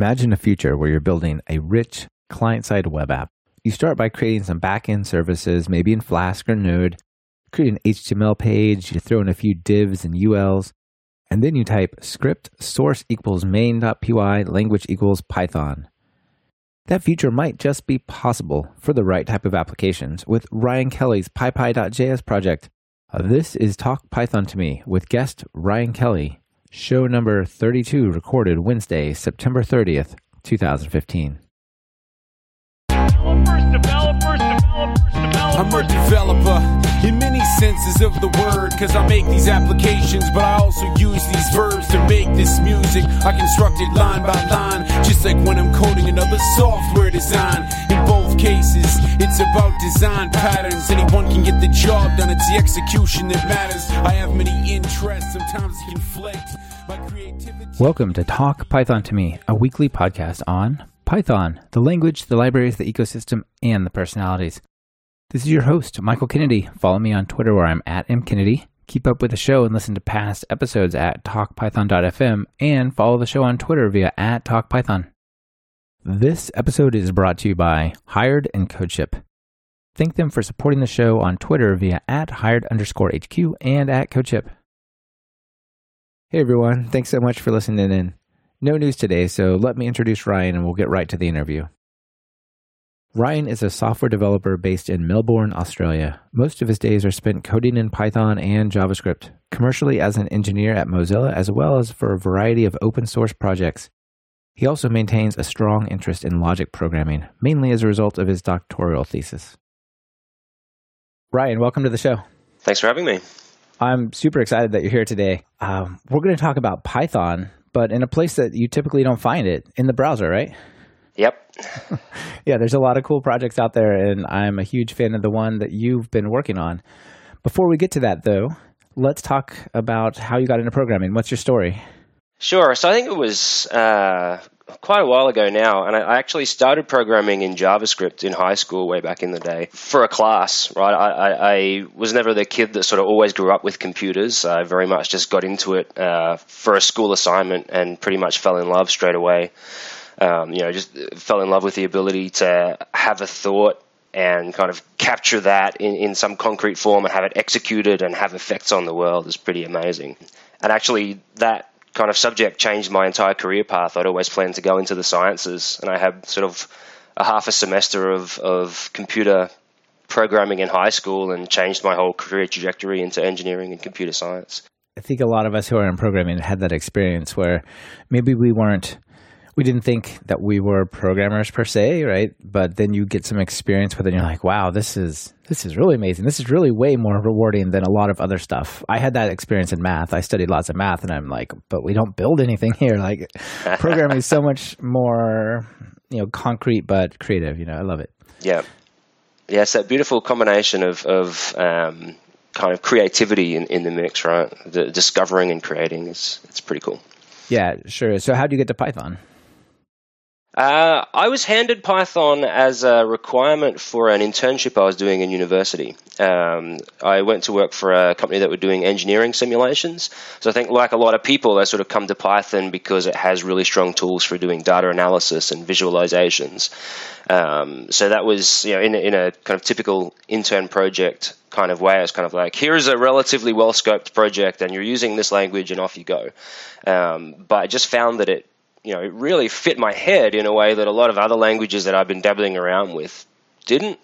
Imagine a future where you're building a rich client side web app. You start by creating some back end services, maybe in Flask or Node, create an HTML page, you throw in a few divs and ULs, and then you type script source equals main.py language equals Python. That future might just be possible for the right type of applications with Ryan Kelly's PyPy.js project. Uh, this is Talk Python to Me with guest Ryan Kelly, show number 32, recorded Wednesday, September 30th, 2015. Developers, developers, developers, I'm a developer in many senses of the word, cause I make these applications, but I also use these verbs to make this music. I construct it line by line, just like when I'm coding another software design. In both cases, it's about design patterns. Anyone can get the job done, it's the execution that matters. I have many interests, sometimes conflict. Welcome to Talk Python to Me, a weekly podcast on Python, the language, the libraries, the ecosystem, and the personalities. This is your host, Michael Kennedy. Follow me on Twitter where I'm at mkennedy. Keep up with the show and listen to past episodes at talkpython.fm and follow the show on Twitter via at talkpython. This episode is brought to you by Hired and CodeShip. Thank them for supporting the show on Twitter via at hired underscore HQ and at CodeShip. Hey everyone, thanks so much for listening in. No news today, so let me introduce Ryan and we'll get right to the interview. Ryan is a software developer based in Melbourne, Australia. Most of his days are spent coding in Python and JavaScript, commercially as an engineer at Mozilla, as well as for a variety of open source projects. He also maintains a strong interest in logic programming, mainly as a result of his doctoral thesis. Ryan, welcome to the show. Thanks for having me. I'm super excited that you're here today. Um, we're going to talk about Python, but in a place that you typically don't find it in the browser, right? Yep. yeah, there's a lot of cool projects out there, and I'm a huge fan of the one that you've been working on. Before we get to that, though, let's talk about how you got into programming. What's your story? Sure. So I think it was uh, quite a while ago now, and I actually started programming in JavaScript in high school way back in the day for a class. Right, I, I, I was never the kid that sort of always grew up with computers. I very much just got into it uh, for a school assignment and pretty much fell in love straight away um, you know, just fell in love with the ability to have a thought and kind of capture that in, in some concrete form and have it executed and have effects on the world is pretty amazing. And actually, that kind of subject changed my entire career path. I'd always planned to go into the sciences, and I had sort of a half a semester of, of computer programming in high school and changed my whole career trajectory into engineering and computer science. I think a lot of us who are in programming had that experience where maybe we weren't we didn't think that we were programmers per se, right? But then you get some experience with it and you're like, wow, this is this is really amazing. This is really way more rewarding than a lot of other stuff. I had that experience in math. I studied lots of math and I'm like, but we don't build anything here. Like programming is so much more, you know, concrete but creative, you know. I love it. Yeah. Yeah, it's that beautiful combination of of um, kind of creativity in, in the mix, right? The discovering and creating is it's pretty cool. Yeah, sure. So how do you get to Python? Uh, I was handed Python as a requirement for an internship I was doing in university. Um, I went to work for a company that were doing engineering simulations. So I think, like a lot of people, they sort of come to Python because it has really strong tools for doing data analysis and visualizations. Um, so that was, you know, in, in a kind of typical intern project kind of way. It's kind of like, here is a relatively well scoped project, and you're using this language, and off you go. Um, but I just found that it you know, it really fit my head in a way that a lot of other languages that I've been dabbling around with didn't.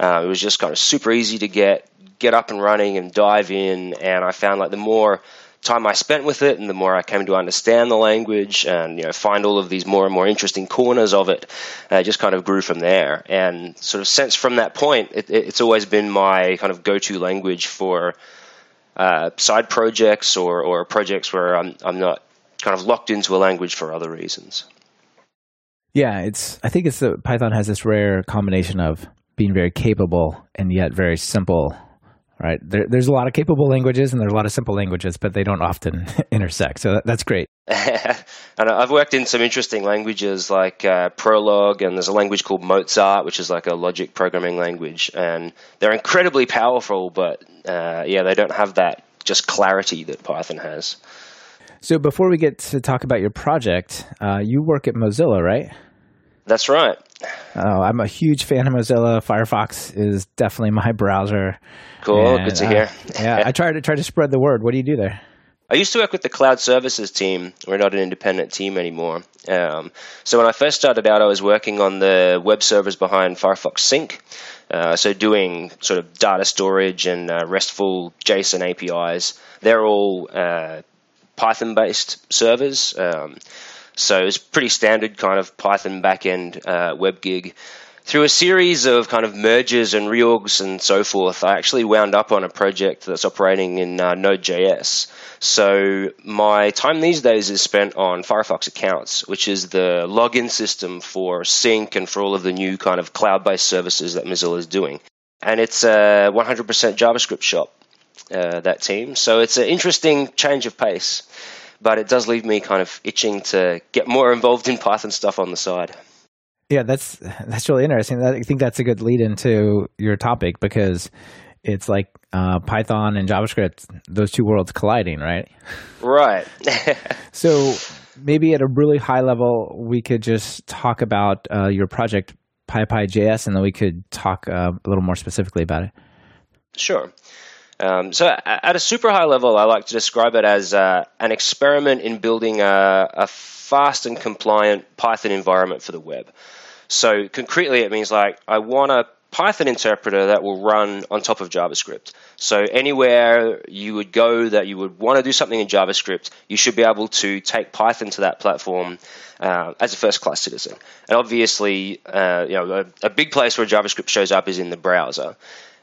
Uh, it was just kind of super easy to get get up and running and dive in, and I found like the more time I spent with it, and the more I came to understand the language, and you know, find all of these more and more interesting corners of it, uh, just kind of grew from there. And sort of since from that point, it, it's always been my kind of go-to language for uh, side projects or, or projects where I'm, I'm not kind of locked into a language for other reasons. Yeah, it's. I think it's the Python has this rare combination of being very capable and yet very simple. Right? There, there's a lot of capable languages and there's a lot of simple languages, but they don't often intersect. So that, that's great. and I've worked in some interesting languages like uh, Prolog, and there's a language called Mozart, which is like a logic programming language, and they're incredibly powerful. But uh, yeah, they don't have that just clarity that Python has. So before we get to talk about your project, uh, you work at Mozilla, right? That's right. Oh, I'm a huge fan of Mozilla. Firefox is definitely my browser. Cool. And, Good to hear. Uh, yeah, I try to try to spread the word. What do you do there? I used to work with the cloud services team. We're not an independent team anymore. Um, so when I first started out, I was working on the web servers behind Firefox Sync. Uh, so doing sort of data storage and uh, RESTful JSON APIs. They're all uh, Python based servers. Um, so it's pretty standard kind of Python backend uh, web gig. Through a series of kind of mergers and reorgs and so forth, I actually wound up on a project that's operating in uh, Node.js. So my time these days is spent on Firefox accounts, which is the login system for Sync and for all of the new kind of cloud-based services that Mozilla is doing. And it's a 100% JavaScript shop uh, that team. So it's an interesting change of pace, but it does leave me kind of itching to get more involved in Python stuff on the side. Yeah, that's that's really interesting. I think that's a good lead into your topic because it's like uh, Python and JavaScript, those two worlds colliding, right? Right. so maybe at a really high level, we could just talk about uh, your project PyPy.js, and then we could talk uh, a little more specifically about it. Sure. Um, so, at a super high level, I like to describe it as uh, an experiment in building a, a, fast and compliant Python environment for the web. So, concretely, it means like I want a Python interpreter that will run on top of JavaScript. So, anywhere you would go that you would want to do something in JavaScript, you should be able to take Python to that platform uh, as a first class citizen. And obviously, uh, you know, a, a big place where JavaScript shows up is in the browser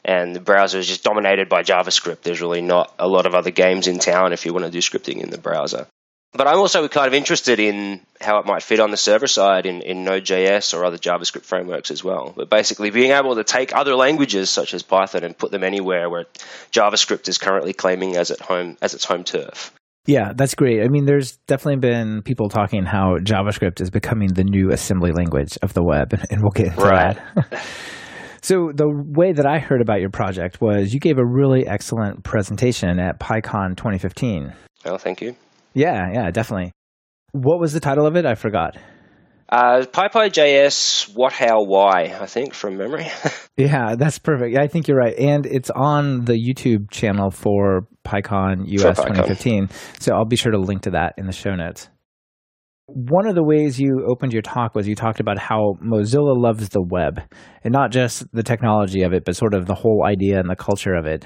and the browser is just dominated by JavaScript. There's really not a lot of other games in town if you want to do scripting in the browser. But I'm also kind of interested in how it might fit on the server side in, in Node.js or other JavaScript frameworks as well. But basically, being able to take other languages such as Python and put them anywhere where JavaScript is currently claiming as its home as its home turf. Yeah, that's great. I mean, there's definitely been people talking how JavaScript is becoming the new assembly language of the web, and we'll get into right. that. So the way that I heard about your project was you gave a really excellent presentation at PyCon 2015. Oh, thank you. Yeah, yeah, definitely. What was the title of it? I forgot. Uh, PyPy.js, what, how, why, I think, from memory. yeah, that's perfect. I think you're right. And it's on the YouTube channel for PyCon US for PyCon. 2015. So I'll be sure to link to that in the show notes. One of the ways you opened your talk was you talked about how Mozilla loves the web and not just the technology of it, but sort of the whole idea and the culture of it.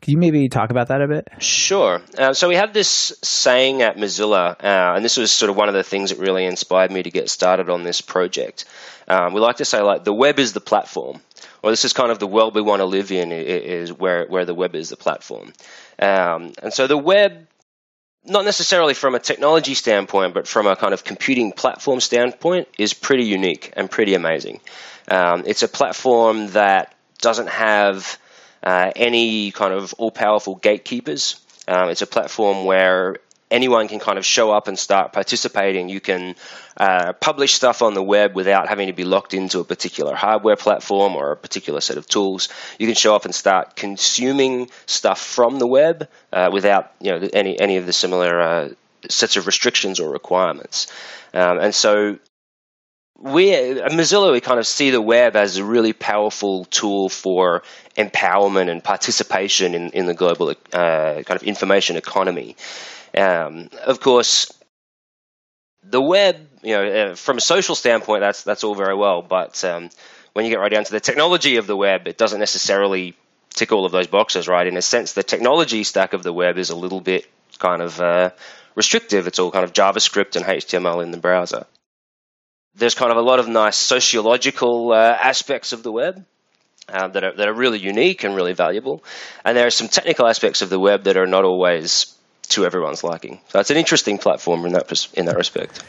Could you maybe talk about that a bit? Sure. Uh, so we have this saying at Mozilla, uh, and this was sort of one of the things that really inspired me to get started on this project. Um, we like to say like the web is the platform, or this is kind of the world we want to live in is where where the web is the platform. Um, and so the web not necessarily from a technology standpoint, but from a kind of computing platform standpoint, is pretty unique and pretty amazing. Um, it's a platform that doesn't have uh, any kind of all powerful gatekeepers. Um, it's a platform where anyone can kind of show up and start participating. You can uh, publish stuff on the web without having to be locked into a particular hardware platform or a particular set of tools. You can show up and start consuming stuff from the web uh, without you know any any of the similar uh, sets of restrictions or requirements. Um, and so we at Mozilla we kind of see the web as a really powerful tool for empowerment and participation in, in the global uh, kind of information economy. Um, of course, the web, you know, uh, from a social standpoint, that's that's all very well, but um, when you get right down to the technology of the web, it doesn't necessarily tick all of those boxes, right? In a sense, the technology stack of the web is a little bit kind of uh, restrictive. It's all kind of JavaScript and HTML in the browser. There's kind of a lot of nice sociological uh, aspects of the web. Uh, that are that are really unique and really valuable, and there are some technical aspects of the web that are not always to everyone's liking. So it's an interesting platform in that in that respect.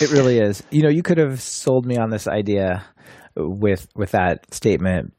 It really is. You know, you could have sold me on this idea with with that statement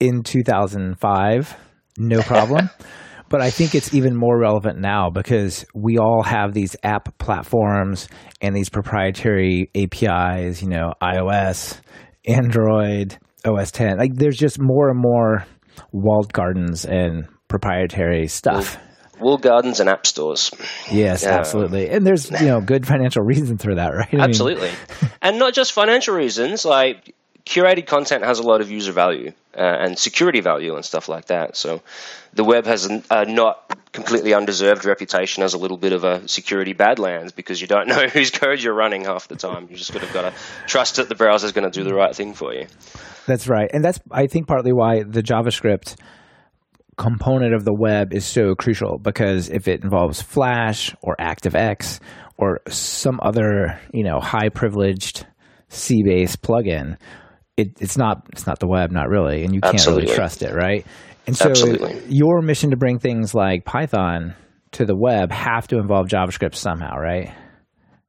in 2005, no problem. but I think it's even more relevant now because we all have these app platforms and these proprietary APIs, you know, iOS, Android, OS 10. Like there's just more and more walled gardens and proprietary stuff. Wall gardens and app stores. Yes, absolutely. And there's you know good financial reasons for that, right? I absolutely, mean... and not just financial reasons. Like curated content has a lot of user value uh, and security value and stuff like that. So the web has a uh, not completely undeserved reputation as a little bit of a security badlands because you don't know whose code you're running half the time. You just sort of got to trust that the browser is going to do the right thing for you. That's right, and that's I think partly why the JavaScript component of the web is so crucial because if it involves Flash or ActiveX or some other you know high privileged C based plugin, it, it's not it's not the web, not really, and you can't Absolutely. really trust it, right? And so Absolutely. your mission to bring things like Python to the web have to involve JavaScript somehow, right?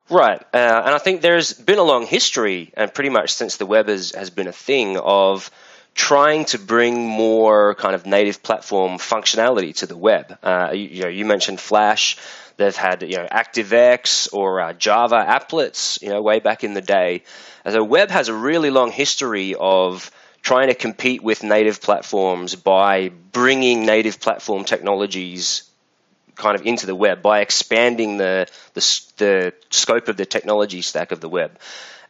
Right, uh, and I think there's been a long history, and pretty much since the web has, has been a thing of trying to bring more kind of native platform functionality to the web. Uh, you, you, know, you mentioned Flash. They've had you know ActiveX or uh, Java applets, you know, way back in the day. A web has a really long history of trying to compete with native platforms by bringing native platform technologies kind of into the web by expanding the the, the scope of the technology stack of the web.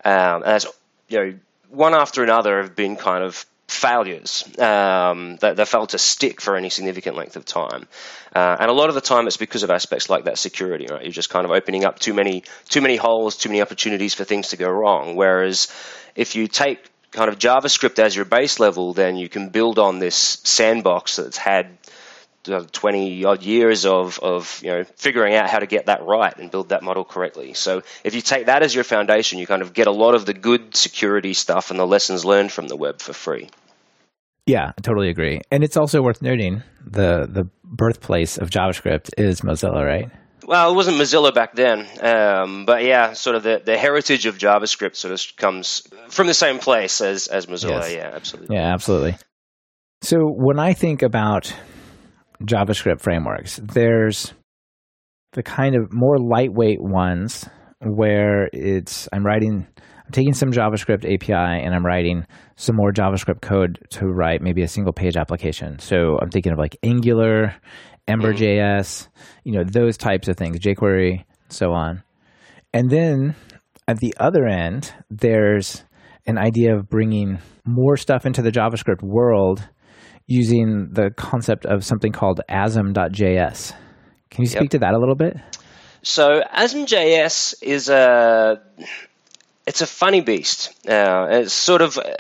Um, as you know, one after another have been kind of failures um, that they failed to stick for any significant length of time. Uh, and a lot of the time, it's because of aspects like that security. Right, you're just kind of opening up too many too many holes, too many opportunities for things to go wrong. Whereas if you take kind of JavaScript as your base level, then you can build on this sandbox that's had 20 odd years of, of you know figuring out how to get that right and build that model correctly. So if you take that as your foundation, you kind of get a lot of the good security stuff and the lessons learned from the web for free. Yeah, I totally agree. And it's also worth noting the the birthplace of JavaScript is Mozilla, right? Well, it wasn't Mozilla back then, um, but yeah, sort of the, the heritage of JavaScript sort of comes from the same place as as Mozilla. Yes. Yeah, absolutely. Yeah, absolutely. So when I think about JavaScript frameworks, there's the kind of more lightweight ones where it's I'm writing I'm taking some JavaScript API and I'm writing some more JavaScript code to write maybe a single page application. So I'm thinking of like Angular, Ember.js, mm-hmm. you know, those types of things, jQuery, so on. And then at the other end, there's an idea of bringing more stuff into the JavaScript world using the concept of something called asm.js. Can you speak yep. to that a little bit? So asm.js is a it's a funny beast. Uh, it's sort of uh,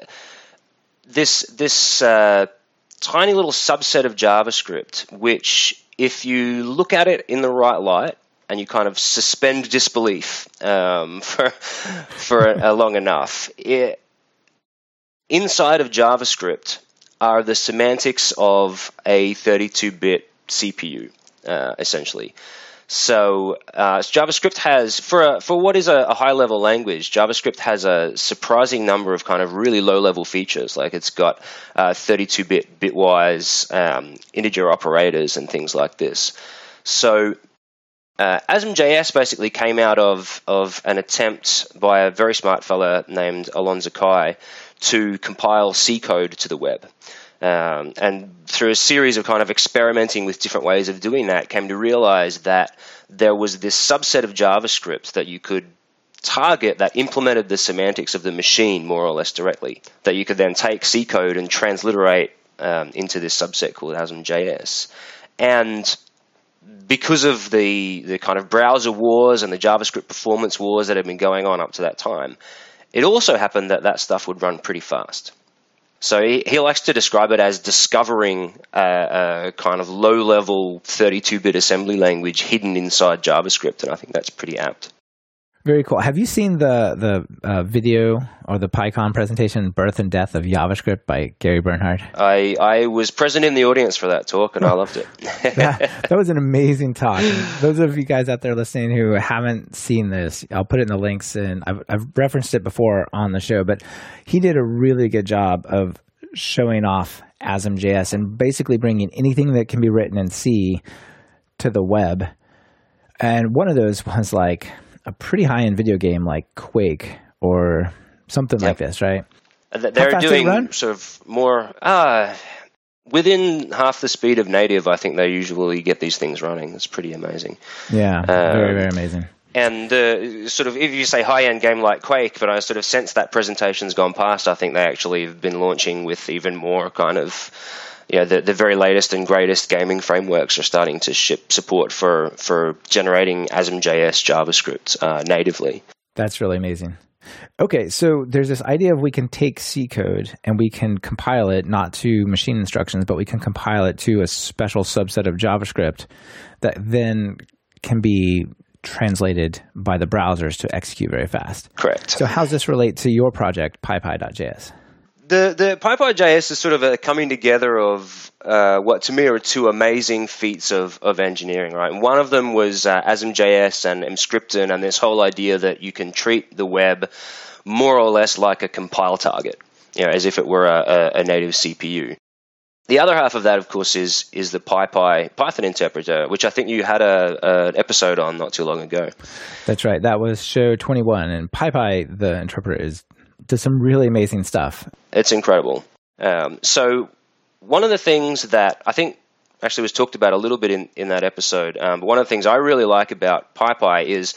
this this uh, tiny little subset of JavaScript, which if you look at it in the right light and you kind of suspend disbelief um, for for a, a long enough, it, inside of JavaScript are the semantics of a 32-bit CPU, uh, essentially. So uh, JavaScript has, for a, for what is a, a high-level language, JavaScript has a surprising number of kind of really low-level features. Like it's got 32-bit uh, bitwise um, integer operators and things like this. So uh, ASM.js basically came out of, of an attempt by a very smart fella named Alon Zakai to compile C code to the web. Um, and through a series of kind of experimenting with different ways of doing that, came to realize that there was this subset of JavaScript that you could target that implemented the semantics of the machine more or less directly. That you could then take C code and transliterate um, into this subset called ASM.js. And because of the, the kind of browser wars and the JavaScript performance wars that had been going on up to that time, it also happened that that stuff would run pretty fast. So he, he likes to describe it as discovering a, a kind of low level 32 bit assembly language hidden inside JavaScript, and I think that's pretty apt. Very cool. Have you seen the the uh, video or the PyCon presentation "Birth and Death of JavaScript" by Gary Bernhardt? I I was present in the audience for that talk, and I loved it. that, that, was an amazing talk. those of you guys out there listening who haven't seen this, I'll put it in the links, and I've, I've referenced it before on the show. But he did a really good job of showing off ASM.js and basically bringing anything that can be written in C to the web. And one of those was like a pretty high end video game like Quake or something yep. like this, right? Uh, they're doing sort of more. Uh, within half the speed of native, I think they usually get these things running. It's pretty amazing. Yeah, um, very very amazing. And uh, sort of, if you say high-end game like Quake, but I sort of sense that presentation's gone past. I think they actually have been launching with even more kind of, you know, the, the very latest and greatest gaming frameworks are starting to ship support for for generating ASM.js JavaScript uh, natively. That's really amazing. Okay, so there's this idea of we can take C code and we can compile it not to machine instructions, but we can compile it to a special subset of JavaScript that then can be translated by the browsers to execute very fast. Correct. So how does this relate to your project, PyPy.js? The the PyPy.js is sort of a coming together of uh, what to me are two amazing feats of, of engineering, right? And one of them was uh, ASM.js and Emscripten and this whole idea that you can treat the web more or less like a compile target, you know, as if it were a, a, a native CPU. The other half of that, of course, is is the PyPy Python interpreter, which I think you had a, an episode on not too long ago. That's right. That was show 21, and PyPy, the interpreter, is does some really amazing stuff. It's incredible. Um, so one of the things that I think actually was talked about a little bit in, in that episode, um, but one of the things I really like about PyPy is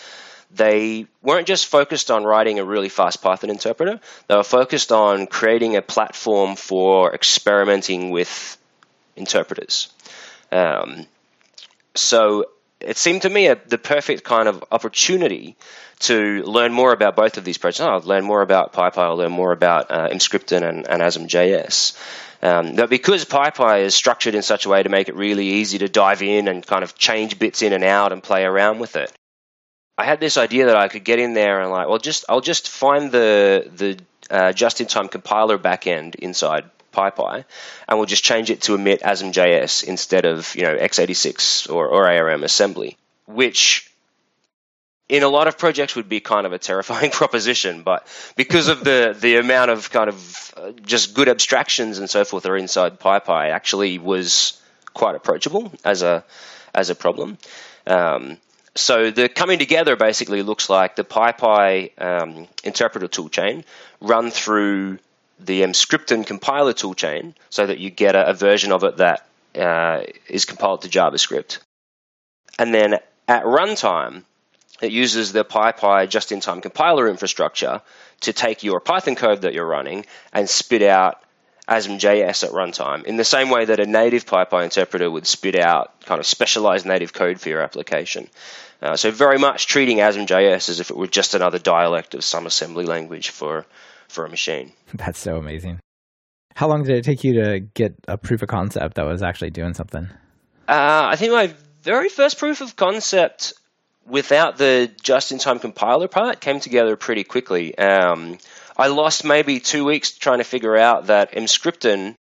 they weren't just focused on writing a really fast Python interpreter, they were focused on creating a platform for experimenting with interpreters. Um, so it seemed to me a, the perfect kind of opportunity to learn more about both of these projects. Oh, I'll learn more about PyPy, I'll learn more about uh, Emscripten and, and ASM.js. Um, but because PyPy is structured in such a way to make it really easy to dive in and kind of change bits in and out and play around with it, I had this idea that I could get in there and like, well, just I'll just find the the uh, just-in-time compiler backend inside PyPy, and we'll just change it to emit ASM.js instead of you know x86 or, or ARM assembly, which in a lot of projects would be kind of a terrifying proposition, but because of the, the amount of kind of uh, just good abstractions and so forth are inside PyPy, actually was quite approachable as a as a problem. Um, so the coming together basically looks like the PyPy um, interpreter toolchain run through the Emscripten compiler toolchain so that you get a, a version of it that uh, is compiled to JavaScript. And then at runtime, it uses the PyPy just-in-time compiler infrastructure to take your Python code that you're running and spit out ASM.js at runtime in the same way that a native PyPy interpreter would spit out kind of specialized native code for your application. Uh, so very much treating ASM.js as if it were just another dialect of some assembly language for, for a machine. That's so amazing. How long did it take you to get a proof of concept that was actually doing something? Uh, I think my very first proof of concept without the just-in-time compiler part came together pretty quickly. Um, I lost maybe two weeks trying to figure out that Emscripten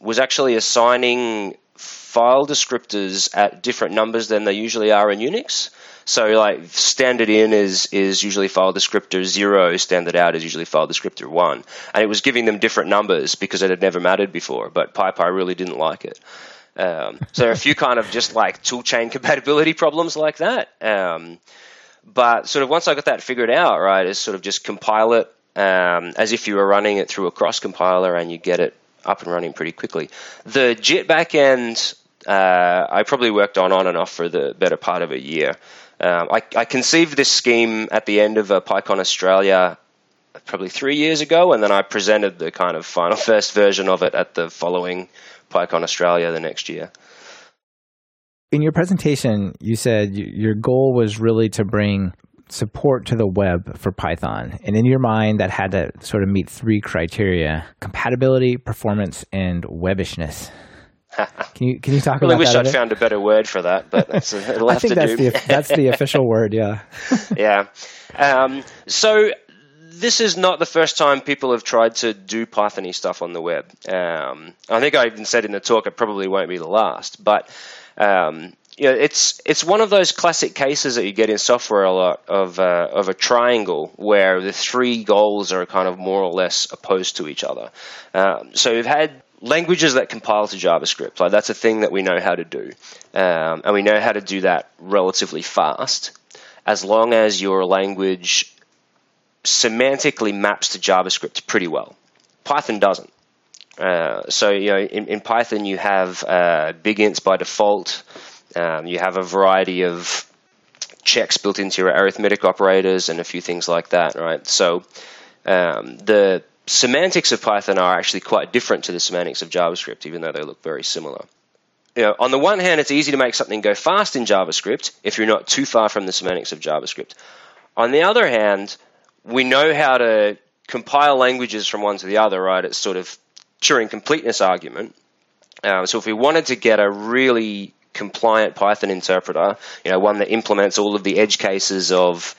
was actually assigning file descriptors at different numbers than they usually are in Unix. So like standard in is is usually file descriptor zero, standard out is usually file descriptor one, and it was giving them different numbers because it had never mattered before. But PyPy really didn't like it. Um, so there are a few kind of just like toolchain compatibility problems like that. Um, but sort of once I got that figured out, right, is sort of just compile it um, as if you were running it through a cross compiler and you get it up and running pretty quickly. The JIT backend, uh, I probably worked on on and off for the better part of a year. Um, I, I, conceived this scheme at the end of a PyCon Australia probably three years ago, and then I presented the kind of final first version of it at the following PyCon Australia the next year. In your presentation, you said your goal was really to bring support to the web for Python. And in your mind, that had to sort of meet three criteria compatibility, performance, and webbishness. Can you can you talk well, about I wish that? I'd found a better word for that, but that's, it'll I think that's do. the that's the official word. Yeah. yeah. Um, so this is not the first time people have tried to do Pythony stuff on the web. Um, I think I even said in the talk it probably won't be the last, but um, you know, it's it's one of those classic cases that you get in software a lot of uh, of a triangle where the three goals are kind of more or less opposed to each other. Um, so we've had languages that compile to JavaScript, like that's a thing that we know how to do, um, and we know how to do that relatively fast, as long as your language semantically maps to JavaScript pretty well. Python doesn't. Uh, so you know, in, in Python you have uh, big ints by default. Um, you have a variety of checks built into your arithmetic operators and a few things like that, right? So um, the semantics of Python are actually quite different to the semantics of JavaScript, even though they look very similar. You know, on the one hand, it's easy to make something go fast in JavaScript if you're not too far from the semantics of JavaScript. On the other hand, we know how to compile languages from one to the other, right? It's sort of Turing completeness argument. Um, so if we wanted to get a really compliant Python interpreter, you know, one that implements all of the edge cases of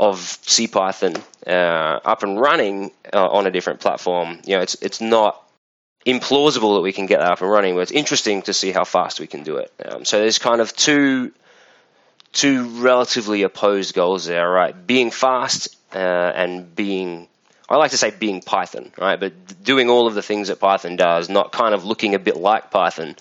of CPython uh, up and running uh, on a different platform, you know, it's it's not implausible that we can get that up and running. But it's interesting to see how fast we can do it. Um, so there's kind of two two relatively opposed goals there, right? Being fast uh, and being I like to say being Python, right? But doing all of the things that Python does, not kind of looking a bit like Python,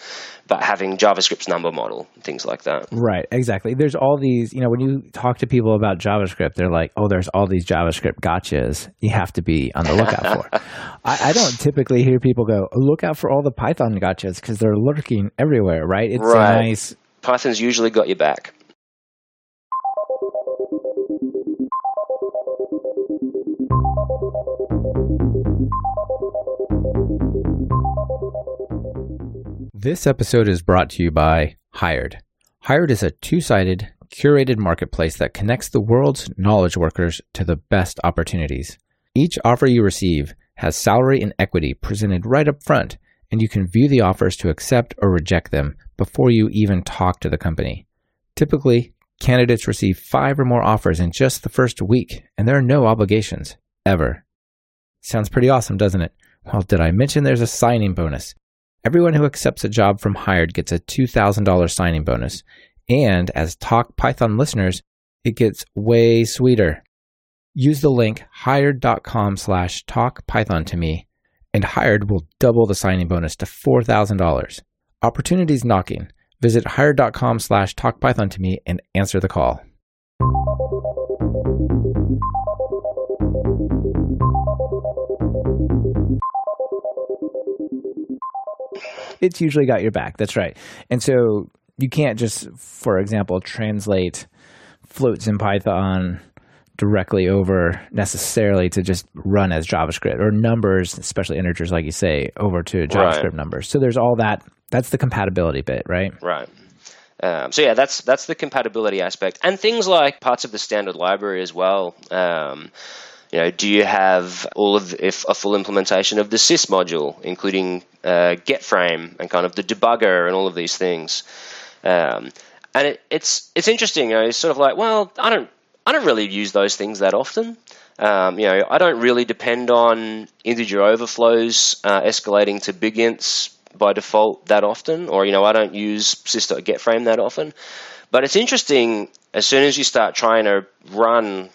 but having JavaScript's number model, things like that. Right, exactly. There's all these, you know, when you talk to people about JavaScript, they're like, oh, there's all these JavaScript gotchas you have to be on the lookout for. I, I, don't typically hear people go, look out for all the Python gotchas because they're lurking everywhere, right? It's right. nice. Python's usually got your back. This episode is brought to you by Hired. Hired is a two sided, curated marketplace that connects the world's knowledge workers to the best opportunities. Each offer you receive has salary and equity presented right up front, and you can view the offers to accept or reject them before you even talk to the company. Typically, candidates receive five or more offers in just the first week, and there are no obligations, ever. Sounds pretty awesome, doesn't it? Well, did I mention there's a signing bonus? Everyone who accepts a job from Hired gets a $2,000 signing bonus. And as Talk Python listeners, it gets way sweeter. Use the link hired.com slash talkpython to me, and Hired will double the signing bonus to $4,000. Opportunities knocking. Visit hired.com slash talkpython to me and answer the call. It's usually got your back. That's right. And so you can't just, for example, translate floats in Python directly over necessarily to just run as JavaScript or numbers, especially integers, like you say, over to JavaScript right. numbers. So there's all that. That's the compatibility bit, right? Right. Um, so yeah, that's that's the compatibility aspect, and things like parts of the standard library as well. Um, you know, do you have all of if a full implementation of the sys module, including uh, getFrame and kind of the debugger and all of these things? Um, and it, it's it's interesting. You know, it's sort of like, well, I don't I don't really use those things that often. Um, you know, I don't really depend on integer overflows uh, escalating to big ints by default that often, or you know, I don't use sys.getFrame that often. But it's interesting as soon as you start trying to run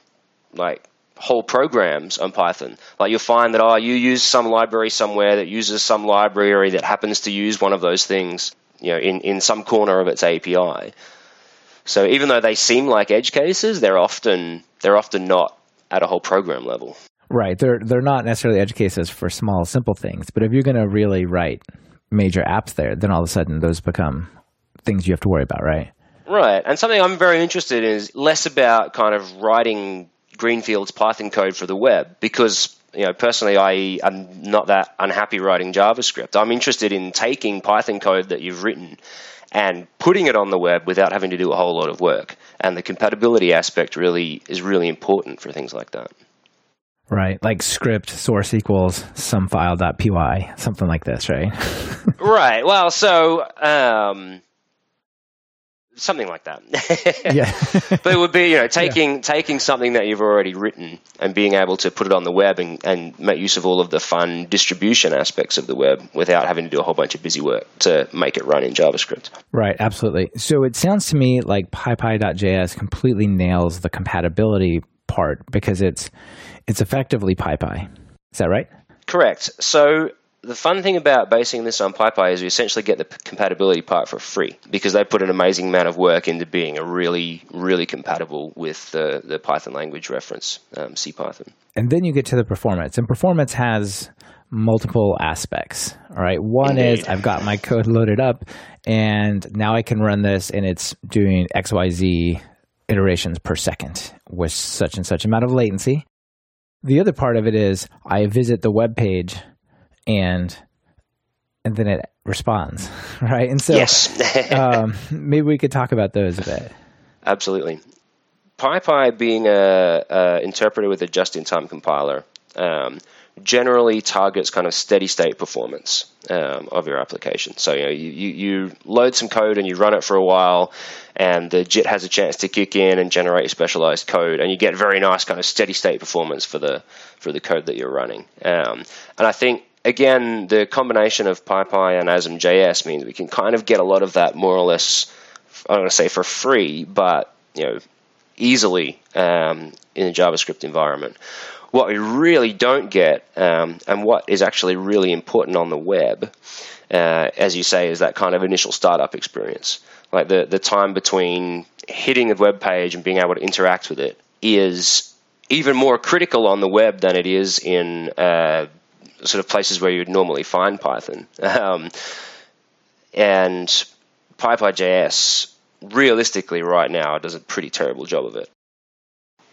like whole programs on Python. Like you'll find that oh, you use some library somewhere that uses some library that happens to use one of those things, you know, in, in some corner of its API. So even though they seem like edge cases, they're often they're often not at a whole program level. Right. They're they're not necessarily edge cases for small simple things, but if you're going to really write major apps there, then all of a sudden those become things you have to worry about, right? Right. And something I'm very interested in is less about kind of writing Greenfield's Python code for the web because you know personally I am not that unhappy writing JavaScript. I'm interested in taking Python code that you've written and putting it on the web without having to do a whole lot of work. And the compatibility aspect really is really important for things like that. Right, like script source equals some file.py, something like this, right? right. Well, so um, something like that. yeah. but it would be, you know, taking yeah. taking something that you've already written and being able to put it on the web and, and make use of all of the fun distribution aspects of the web without having to do a whole bunch of busy work to make it run in JavaScript. Right, absolutely. So it sounds to me like PyPy.js completely nails the compatibility part because it's it's effectively PyPy. Is that right? Correct. So the fun thing about basing this on PyPy is you essentially get the compatibility part for free because they put an amazing amount of work into being a really, really compatible with the, the Python language reference, um, CPython. And then you get to the performance, and performance has multiple aspects. All right. One Indeed. is I've got my code loaded up and now I can run this and it's doing XYZ iterations per second with such and such amount of latency. The other part of it is I visit the web page and and then it responds, right? And so yes. um, maybe we could talk about those a bit. Absolutely. PyPy being a, a interpreter with a just-in-time compiler um, generally targets kind of steady state performance um, of your application. So you know you, you, load some code and you run it for a while, and the JIT has a chance to kick in and generate specialized code, and you get very nice kind of steady state performance for the for the code that you're running. Um, and I think again the combination of PyPy and ASM.js means we can kind of get a lot of that more or less. I don't want to say for free, but you know easily um, in a JavaScript environment. What we really don't get, um, and what is actually really important on the web, uh, as you say, is that kind of initial startup experience. Like the, the time between hitting a web page and being able to interact with it is even more critical on the web than it is in uh, sort of places where you'd normally find Python. Um, and PyPy.js, realistically, right now, does a pretty terrible job of it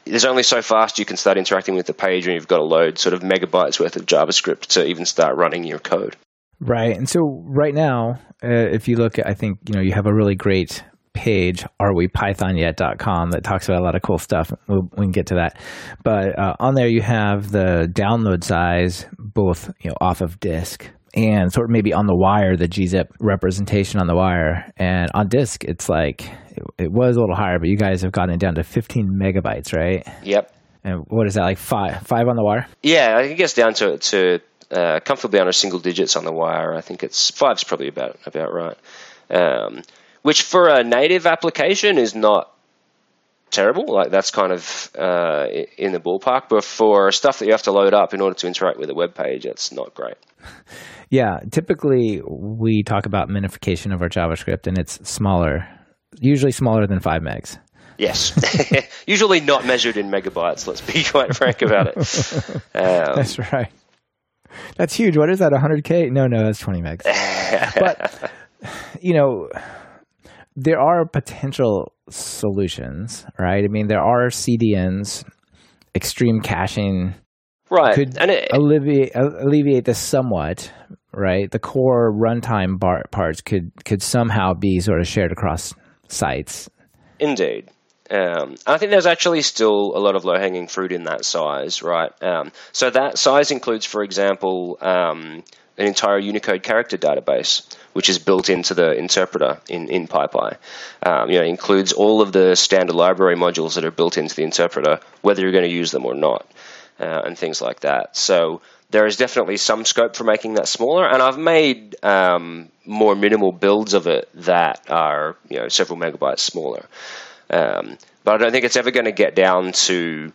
there's only so fast you can start interacting with the page when you've got to load sort of megabytes worth of JavaScript to even start running your code. Right. And so right now, uh, if you look at, I think, you know, you have a really great page, arewepythonyet.com, that talks about a lot of cool stuff. We'll, we can get to that. But uh, on there, you have the download size, both, you know, off of disk and sort of maybe on the wire, the gzip representation on the wire. And on disk, it's like it, it, was a little higher, but you guys have gotten it down to 15 megabytes, right? Yep. And what is that like five five on the wire? Yeah, I gets down to to uh, comfortably under single digits on the wire. I think it's five's probably about about right. Um, which for a native application is not terrible. Like that's kind of uh, in the ballpark. But for stuff that you have to load up in order to interact with a web page, it's not great. Yeah, typically we talk about minification of our JavaScript, and it's smaller, usually smaller than five megs. Yes, usually not measured in megabytes. Let's be quite frank about it. Um, that's right. That's huge. What is that? 100k? No, no, that's 20 megs. but you know, there are potential solutions, right? I mean, there are CDNs, extreme caching right could and it, alleviate alleviate this somewhat right the core runtime bar, parts could could somehow be sort of shared across sites indeed um, I think there's actually still a lot of low hanging fruit in that size, right? Um, so that size includes, for example, um, an entire Unicode character database, which is built into the interpreter in, in PyPy. Um, you know, includes all of the standard library modules that are built into the interpreter, whether you're going to use them or not uh, and things like that. So there is definitely some scope for making that smaller, and I've made um, more minimal builds of it that are you know several megabytes smaller. Um, but I don't think it's ever going to get down to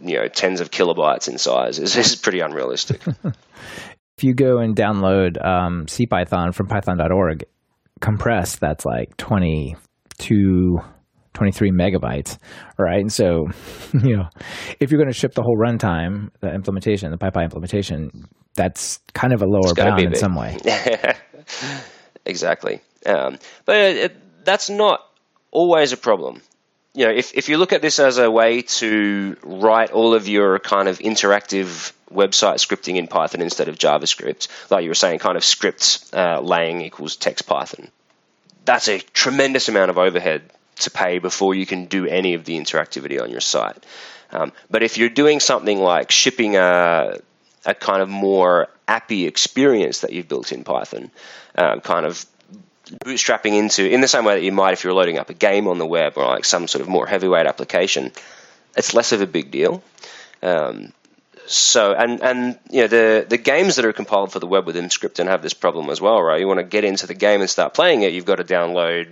you know tens of kilobytes in size. It's, it's pretty unrealistic. if you go and download um, CPython from Python.org, compressed, that's like twenty two 23 megabytes, right? And so, you know, if you're going to ship the whole runtime, the implementation, the PyPy implementation, that's kind of a lower bound in some way. exactly. Um, but it, that's not always a problem. You know, if, if you look at this as a way to write all of your kind of interactive website scripting in Python instead of JavaScript, like you were saying, kind of scripts uh, laying equals text Python, that's a tremendous amount of overhead to pay before you can do any of the interactivity on your site. Um, but if you're doing something like shipping a, a kind of more appy experience that you've built in Python, um, kind of bootstrapping into in the same way that you might if you're loading up a game on the web or like some sort of more heavyweight application, it's less of a big deal. Um, so and and you know the the games that are compiled for the web with Emscripten have this problem as well, right? You want to get into the game and start playing it, you've got to download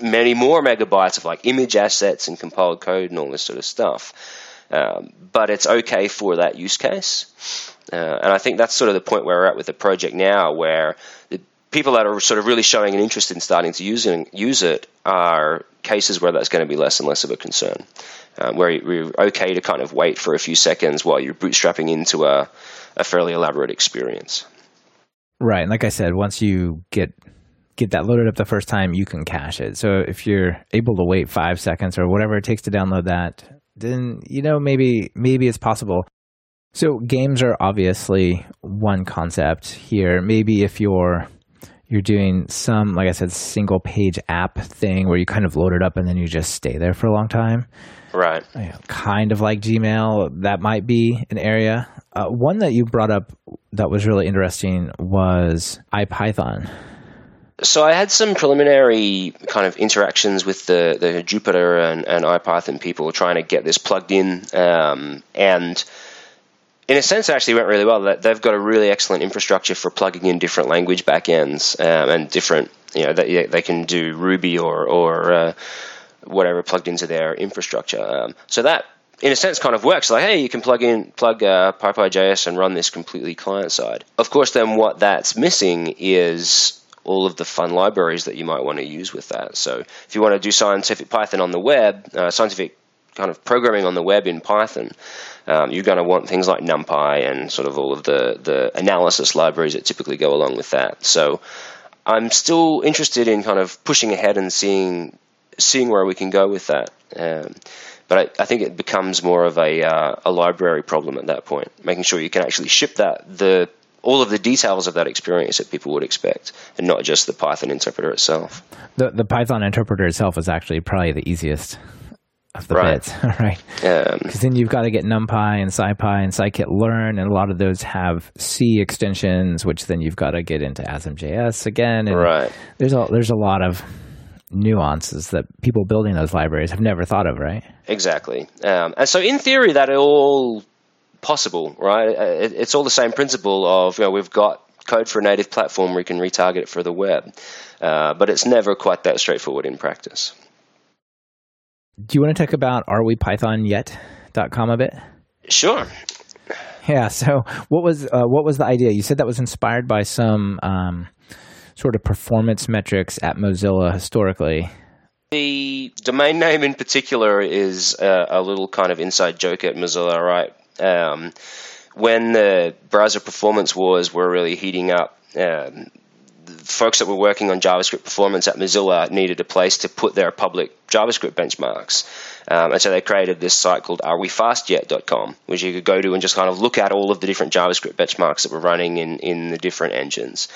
many more megabytes of like image assets and compiled code and all this sort of stuff. Um, but it's okay for that use case. Uh, and I think that's sort of the point where we're at with the project now, where the people that are sort of really showing an interest in starting to using, use it are cases where that's going to be less and less of a concern, um, where you're okay to kind of wait for a few seconds while you're bootstrapping into a, a fairly elaborate experience. Right, and like I said, once you get get that loaded up the first time, you can cache it. So if you're able to wait five seconds or whatever it takes to download that, then you know maybe maybe it's possible. So games are obviously one concept here. Maybe if you're you're doing some, like I said, single page app thing where you kind of load it up and then you just stay there for a long time. Right. You know, kind of like Gmail, that might be an area. Uh, one that you brought up that was really interesting was IPython. So I had some preliminary kind of interactions with the, the Jupyter and, and IPython people trying to get this plugged in. Um, and in a sense, it actually went really well. They've got a really excellent infrastructure for plugging in different language backends um, and different, you know, they, they can do Ruby or, or uh, whatever plugged into their infrastructure. Um, so that, in a sense, kind of works. Like, hey, you can plug in, plug uh, PyPy.js and run this completely client side. Of course, then what that's missing is all of the fun libraries that you might want to use with that. So if you want to do scientific Python on the web, uh, scientific kind of programming on the web in Python, um, you're going to want things like NumPy and sort of all of the, the analysis libraries that typically go along with that. So I'm still interested in kind of pushing ahead and seeing seeing where we can go with that. Um, but I, I, think it becomes more of a, uh, a library problem at that point, making sure you can actually ship that the all of the details of that experience that people would expect, and not just the Python interpreter itself. The the Python interpreter itself is actually probably the easiest of the right. bits, right? Because then you've got to get NumPy and SciPy and scikit-learn, and a lot of those have C extensions, which then you've got to get into ASM.js again. And right. There's a there's a lot of nuances that people building those libraries have never thought of, right? Exactly. Um, and so, in theory, that all possible, right? Uh, it, it's all the same principle of you know we've got code for a native platform, we can retarget it for the web, uh, but it's never quite that straightforward in practice. Do you want to talk about arewepythonyet.com a bit? Sure. Yeah. So, what was uh, what was the idea? You said that was inspired by some um, sort of performance metrics at Mozilla historically. The domain name in particular is a, a little kind of inside joke at Mozilla, right? Um, when the browser performance wars were really heating up, um, folks that were working on JavaScript performance at Mozilla needed a place to put their public JavaScript benchmarks. Um, and so they created this site called arewefastyet.com, which you could go to and just kind of look at all of the different JavaScript benchmarks that were running in, in the different engines.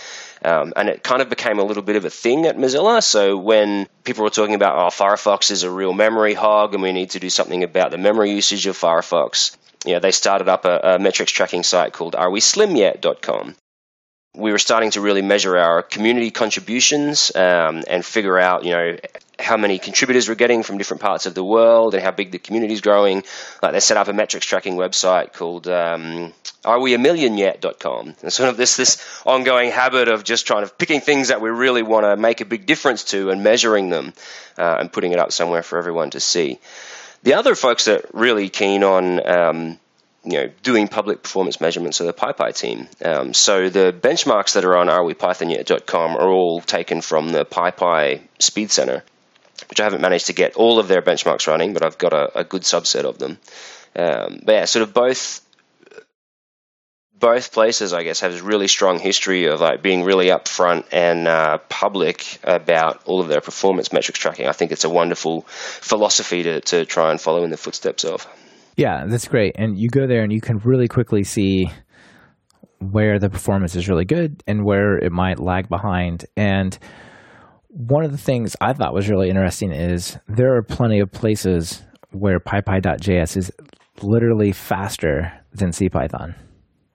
Um, and it kind of became a little bit of a thing at Mozilla. So when people were talking about, oh, Firefox is a real memory hog and we need to do something about the memory usage of Firefox, you know, they started up a, a metrics tracking site called areweslimyet.com we were starting to really measure our community contributions um, and figure out, you know, how many contributors we're getting from different parts of the world and how big the community is growing. Like they set up a metrics tracking website called um, areweamillionyet.com. And sort of this this ongoing habit of just trying to picking things that we really want to make a big difference to and measuring them uh, and putting it up somewhere for everyone to see. The other folks that are really keen on um, you know, doing public performance measurements of the PyPy team. Um, so the benchmarks that are on arewepythonyet.com are all taken from the PyPy Speed Center, which I haven't managed to get all of their benchmarks running, but I've got a, a good subset of them. Um, but yeah, sort of both both places, I guess, have a really strong history of like being really upfront and uh, public about all of their performance metrics tracking. I think it's a wonderful philosophy to, to try and follow in the footsteps of. Yeah, that's great. And you go there and you can really quickly see where the performance is really good and where it might lag behind. And one of the things I thought was really interesting is there are plenty of places where PyPy.js is literally faster than CPython.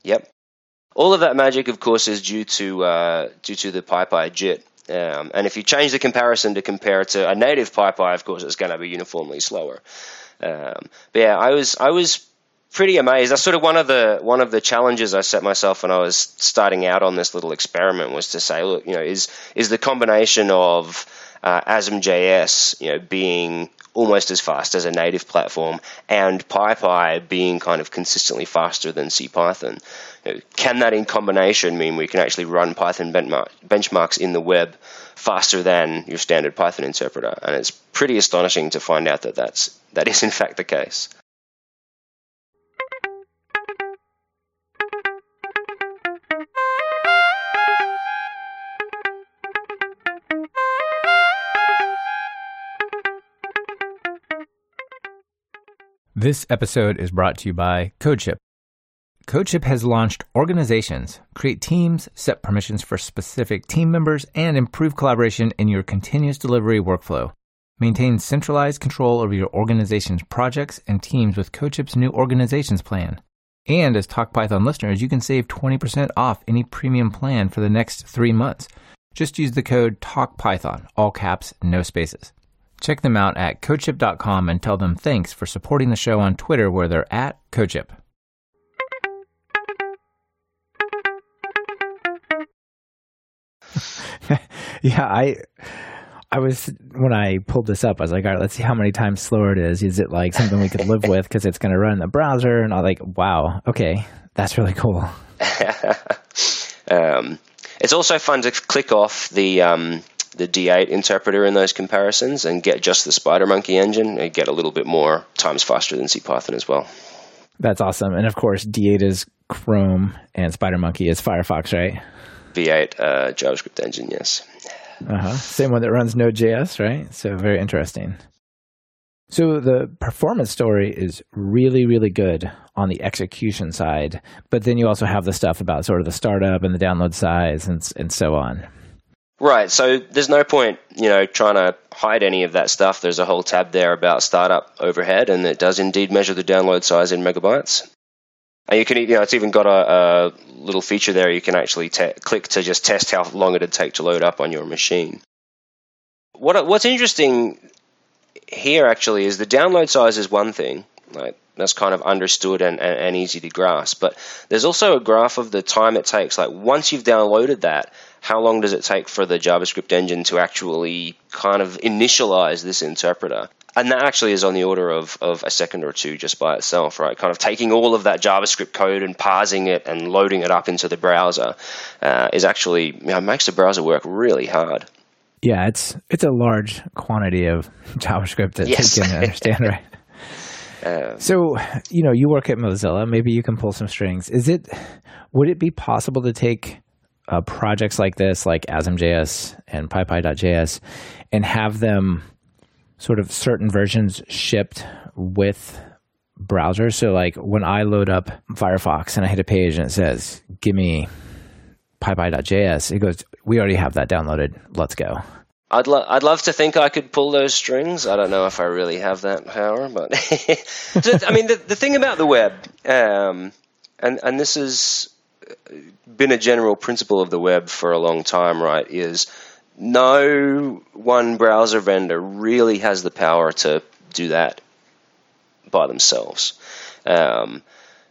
Yep. All of that magic, of course, is due to uh, due to the PyPy JIT. Um, and if you change the comparison to compare it to a native PyPy, of course, it's going to be uniformly slower. Um, but yeah, I was I was pretty amazed. That's sort of one of the one of the challenges I set myself when I was starting out on this little experiment was to say, look, you know, is is the combination of uh, ASM.js, you know, being almost as fast as a native platform, and PyPy being kind of consistently faster than CPython. Can that in combination mean we can actually run Python benchmarks in the web faster than your standard Python interpreter? And it's pretty astonishing to find out that that's, that is in fact the case. This episode is brought to you by CodeShip. CodeShip has launched organizations, create teams, set permissions for specific team members, and improve collaboration in your continuous delivery workflow. Maintain centralized control over your organization's projects and teams with CodeShip's new organizations plan. And as TalkPython listeners, you can save 20% off any premium plan for the next three months. Just use the code TalkPython, all caps, no spaces. Check them out at CodeShip.com and tell them thanks for supporting the show on Twitter where they're at CodeShip. yeah, I I was when I pulled this up, I was like, all right, let's see how many times slower it is. Is it like something we could live with because it's going to run in the browser? And I'm like, wow, okay, that's really cool. um, it's also fun to click off the um, the D8 interpreter in those comparisons and get just the SpiderMonkey engine and get a little bit more times faster than CPython as well. That's awesome. And of course, D8 is Chrome and SpiderMonkey is Firefox, right? V8 uh, JavaScript engine, yes. Uh-huh. Same one that runs Node.js, right? So very interesting. So the performance story is really, really good on the execution side, but then you also have the stuff about sort of the startup and the download size and and so on. Right. So there's no point, you know, trying to hide any of that stuff. There's a whole tab there about startup overhead, and it does indeed measure the download size in megabytes. And you can, you know, it's even got a, a little feature there. You can actually te- click to just test how long it'd take to load up on your machine. What what's interesting here actually is the download size is one thing, like that's kind of understood and, and, and easy to grasp. But there's also a graph of the time it takes. Like once you've downloaded that, how long does it take for the JavaScript engine to actually kind of initialize this interpreter? And that actually is on the order of, of a second or two just by itself, right? Kind of taking all of that JavaScript code and parsing it and loading it up into the browser uh, is actually, you know, makes the browser work really hard. Yeah, it's it's a large quantity of JavaScript that yes. they can understand, right? Uh, so, you know, you work at Mozilla. Maybe you can pull some strings. Is it? Would it be possible to take uh, projects like this, like ASM.js and PyPy.js, and have them sort of certain versions shipped with browsers. So, like when I load up Firefox and I hit a page and it says, "Give me PyPy.js," it goes, "We already have that downloaded. Let's go." I'd lo- I'd love to think I could pull those strings. I don't know if I really have that power, but I mean, the the thing about the web, um, and and this has been a general principle of the web for a long time, right? Is no one browser vendor really has the power to do that by themselves. Um,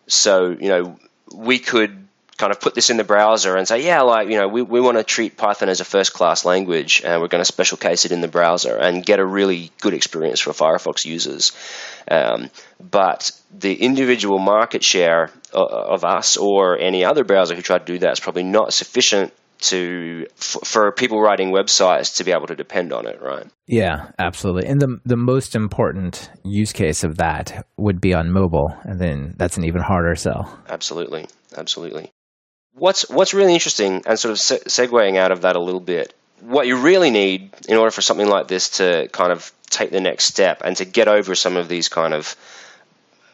so, you know, we could kind of put this in the browser and say, yeah, like, you know, we, we want to treat Python as a first class language and we're going to special case it in the browser and get a really good experience for Firefox users. Um, but the individual market share of us or any other browser who tried to do that is probably not sufficient to for, for, people writing websites to be able to depend on it, right? Yeah, absolutely. And the the most important use case of that would be on mobile, and then that's an even harder sell. Absolutely, absolutely. What's what's really interesting, and sort of se- segueing out of that a little bit, what you really need in order for something like this to kind of take the next step and to get over some of these kind of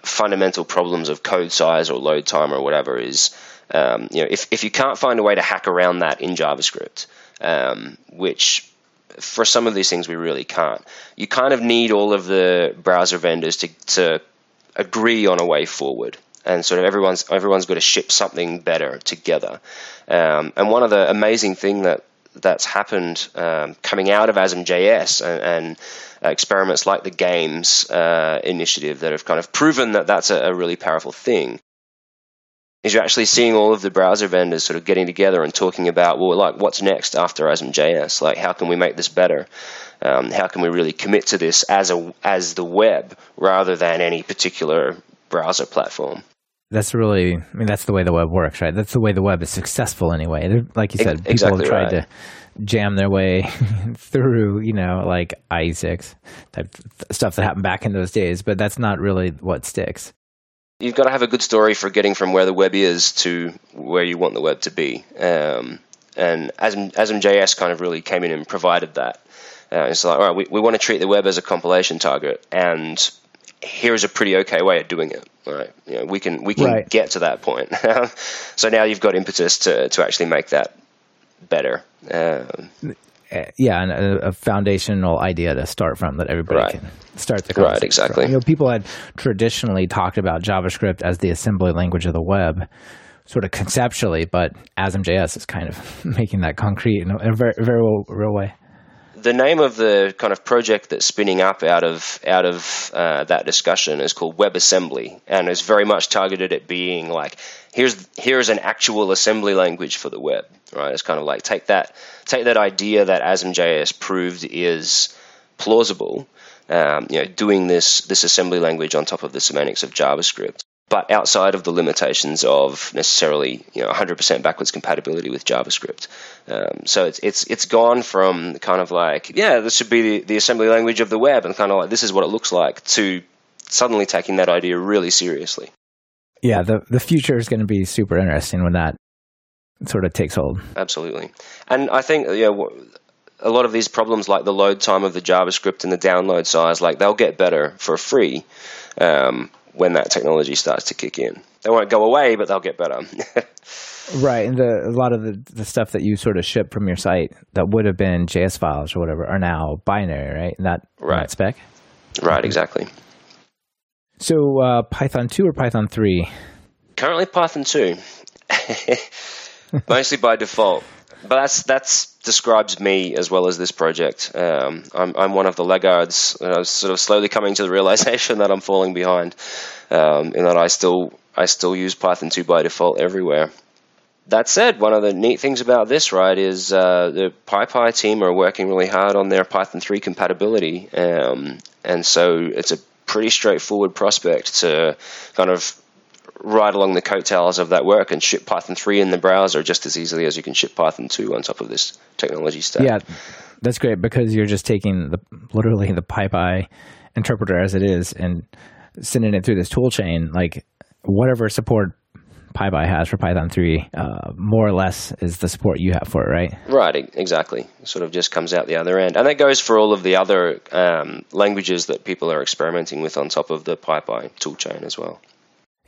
fundamental problems of code size or load time or whatever is, um, you know, if if you can't find a way to hack around that in JavaScript, um, which for some of these things we really can't, you kind of need all of the browser vendors to to agree on a way forward and sort of everyone's everyone's got to ship something better together. Um, and one of the amazing thing that that's happened um, coming out of ASM.js and, and uh, experiments like the games uh, initiative that have kind of proven that that's a, a really powerful thing is you're actually seeing all of the browser vendors sort of getting together and talking about, well, like what's next after ASM.js? Like, how can we make this better? Um, how can we really commit to this as a as the web rather than any particular browser platform? That's really, I mean, that's the way the web works, right? That's the way the web is successful anyway. Like you said, people exactly have tried right. to jam their way through, you know, like IE6 type stuff that happened back in those days, but that's not really what sticks. You've got to have a good story for getting from where the web is to where you want the web to be. Um, and ASM, ASM.js kind of really came in and provided that. Uh, it's like, all right, we, we want to treat the web as a compilation target, and here's a pretty okay way of doing it. Right, you know, we can we can Right. get to that point. so now you've got impetus to to actually make that better. Um, yeah, and a, foundational idea to start from that everybody Right. can start the Right, exactly. from. You know, people had traditionally talked about JavaScript as the assembly language of the web, sort of conceptually, but ASM.js is kind of making that concrete in a, in a very, very real, real way. the name of the kind of project that's spinning up out of out of uh, that discussion is called WebAssembly, and is very much targeted at being like here's here's an actual assembly language for the web, right? It's kind of like take that take that idea that ASM.js proved is plausible, um, you know, doing this this assembly language on top of the semantics of JavaScript. But outside of the limitations of necessarily, you know, 100% backwards compatibility with JavaScript, um, so it's it's it's gone from kind of like, yeah, this should be the, the assembly language of the web, and kind of like this is what it looks like, to suddenly taking that idea really seriously. Yeah, the the future is going to be super interesting when that sort of takes hold. Absolutely, and I think you know, a lot of these problems, like the load time of the JavaScript and the download size, like they'll get better for free um, when that technology starts to kick in. They won't go away, but they'll get better. Right, and the, a lot of the, the stuff that you sort of ship from your site that would have been JS files or whatever are now binary, right? Not Right. not spec. right, exactly. So uh, Python two or Python three? Currently Python 2, mostly by default. But that's that's describes me as well as this project. Um, I'm I'm one of the laggards. And I was sort of slowly coming to the realization that I'm falling behind, um, in that I still I still use Python 2 by default everywhere. That said, one of the neat things about this, right, is uh, the PyPy team are working really hard on their Python 3 compatibility, um, and so it's a pretty straightforward prospect to kind of ride along the coattails of that work and ship Python 3 in the browser just as easily as you can ship Python 2 on top of this technology stack. Yeah, that's great because you're just taking the literally the PyPy interpreter as it is and sending it through this tool chain. Like whatever support PyPy has for Python three, uh, more or less is the support you have for it, right? Right, exactly. It sort of just comes out the other end. And that goes for all of the other um, languages that people are experimenting with on top of the PyPy toolchain as well.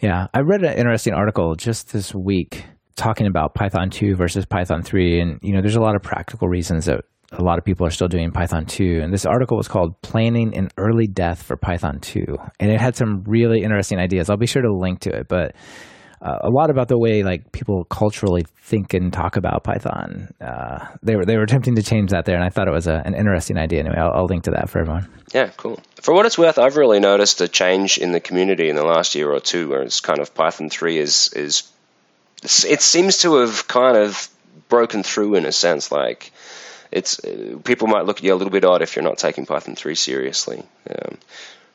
Yeah, I read an interesting article just this week talking about Python 2 versus Python 3 and you know there's a lot of practical reasons that a lot of people are still doing Python 2 and this article was called Planning an Early Death for Python 2 and it had some really interesting ideas. I'll be sure to link to it, but uh, a lot about the way like people culturally think and talk about Python. Uh, they were they were attempting to change that there, and I thought it was a, an interesting idea. Anyway, I'll, I'll link to that for everyone. Yeah, cool. For what it's worth, I've really noticed a change in the community in the last year or two, where it's kind of Python three is is it seems to have kind of broken through in a sense. Like it's people might look at you a little bit odd if you're not taking Python three seriously, um,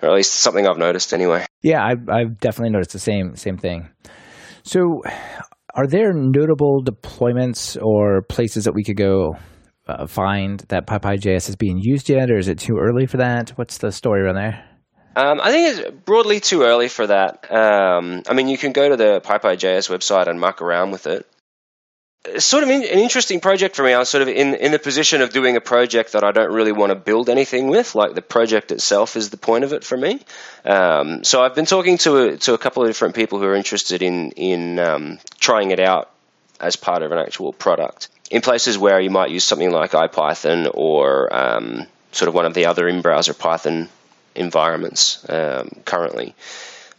or at least something I've noticed anyway. Yeah, I've, I've definitely noticed the same same thing. So, are there notable deployments or places that we could go uh, find that PyPy.js is being used yet, or is it too early for that? What's the story around there? Um, I think it's broadly too early for that. Um, I mean, you can go to the PyPy.js website and muck around with it. Sort of in, an interesting project for me. I was sort of in, in the position of doing a project that I don't really want to build anything with. Like the project itself is the point of it for me. Um, so I've been talking to a, to a couple of different people who are interested in in um, trying it out as part of an actual product in places where you might use something like IPython or um, sort of one of the other in-browser Python environments um, currently.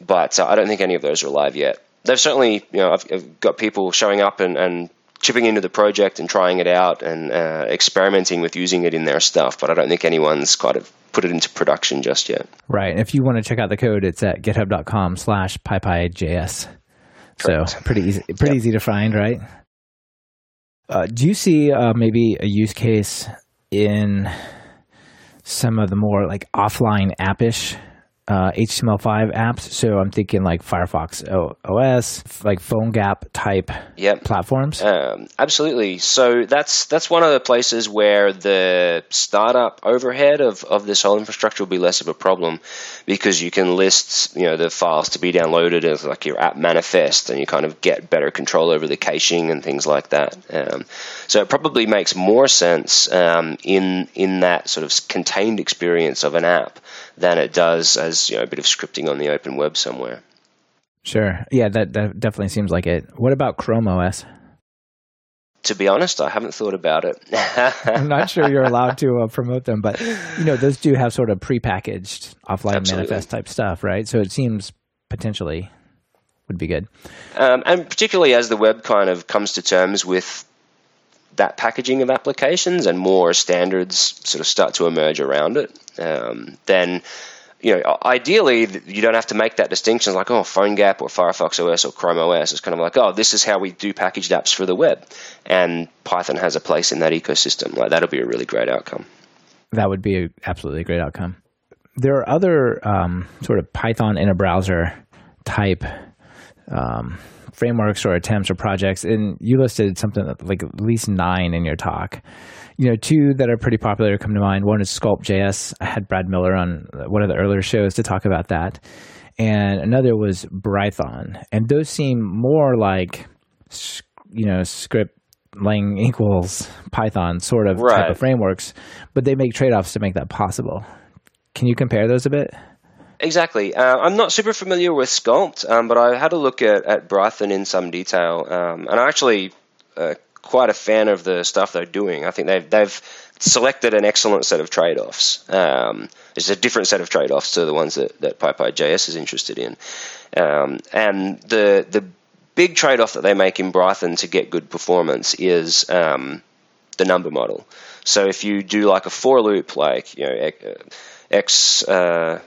But uh, I don't think any of those are live yet. They've certainly, you know, I've, I've got people showing up and, and chipping into the project and trying it out and uh, experimenting with using it in their stuff, but I don't think anyone's kind of put it into production just yet. Right. And if you want to check out the code, it's at github.com slash PyPyJS. So pretty easy, pretty yep. easy to find, right? Uh, do you see uh, maybe a use case in some of the more like offline appish uh, HTML5 apps. So I'm thinking like Firefox OS, like PhoneGap type yep. platforms. Um, absolutely. So that's that's one of the places where the startup overhead of, of this whole infrastructure will be less of a problem because you can list you know the files to be downloaded as like your app manifest, and you kind of get better control over the caching and things like that. Um, so it probably makes more sense um, in in that sort of contained experience of an app than it does as you know a bit of scripting on the open web somewhere. Sure. Yeah, that, that definitely seems like it. What about Chrome OS? To be honest, I haven't thought about it. I'm not sure you're allowed to uh, promote them, but you know those do have sort of prepackaged offline Absolutely. manifest type stuff, right? So it seems potentially would be good. Um, and particularly as the web kind of comes to terms with that packaging of applications and more standards sort of start to emerge around it, um, then you know, ideally, you don't have to make that distinction like, oh, PhoneGap or Firefox OS or Chrome OS. It's kind of like, oh, this is how we do packaged apps for the web. And Python has a place in that ecosystem. Like, that'll be a really great outcome. That would be a, absolutely a great outcome. There are other um, sort of Python in a browser type um, frameworks or attempts or projects, and you listed something like at least nine in your talk. You know, two that are pretty popular come to mind. One is Skulpt.js. I had Brad Miller on one of the earlier shows to talk about that, and another was Brython. And those seem more like, you know, script lang equals Python sort of right. type of frameworks, but they make trade offs to make that possible. Can you compare those a bit? Exactly. Uh, I'm not super familiar with Sculpt, um, but I had a look at, at Brython in some detail, um, and I'm actually uh, quite a fan of the stuff they're doing. I think they've they've selected an excellent set of trade-offs. Um, it's a different set of trade-offs to the ones that, that PyPy.js is interested in, um, and the the big trade-off that they make in Brython to get good performance is um, the number model. So if you do like a for loop, like you know x uh,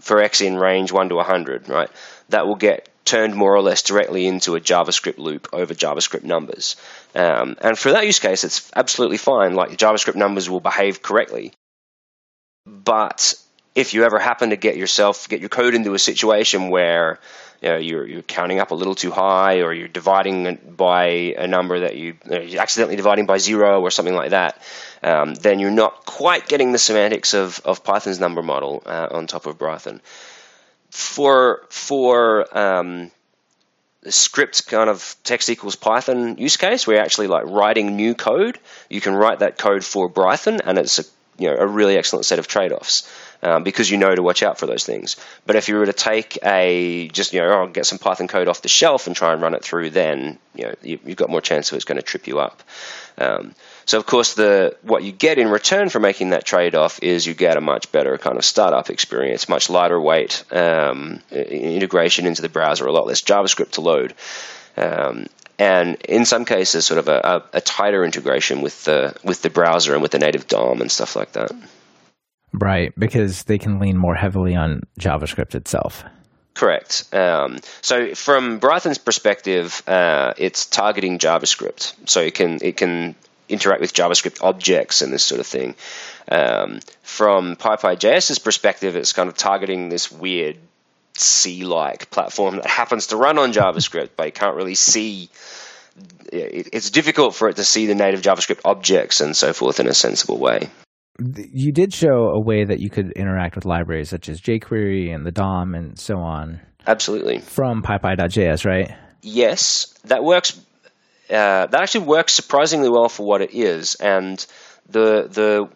for x in range 1 to 100, right? That will get turned more or less directly into a JavaScript loop over JavaScript numbers. Um, and for that use case, it's absolutely fine. Like JavaScript numbers will behave correctly. But if you ever happen to get yourself, get your code into a situation where you know, you're, you're counting up a little too high or you're dividing by a number that you, you're accidentally dividing by zero or something like that, um, then you're not quite getting the semantics of, of Python's number model uh, on top of Brython. For, for um, the script kind of text equals Python use case, you're actually like writing new code, you can write that code for Brython and it's a, you know, a really excellent set of trade-offs um, because you know to watch out for those things. But if you were to take a just you know oh, get some Python code off the shelf and try and run it through, then you know you, have got more chance of it's going to trip you up. Um, so of course the what you get in return for making that trade off is you get a much better kind of startup experience, much lighter weight um, integration into the browser, a lot less JavaScript to load. Um, and in some cases, sort of a, a, a, tighter integration with the with the browser and with the native DOM and stuff like that. Right, because they can lean more heavily on JavaScript itself. Correct. Um, so from Brython's perspective, uh, it's targeting JavaScript, so it can it can interact with JavaScript objects and this sort of thing. Um, from PyPy.js's perspective, it's kind of targeting this weird C-like platform that happens to run on JavaScript, but you can't really see. It's difficult for it to see the native JavaScript objects and so forth in a sensible way you did show a way that you could interact with libraries such as jQuery and the DOM and so on. Absolutely. From PyPy.js, right? Yes, that works. Uh, that actually works surprisingly well for what it is, and the the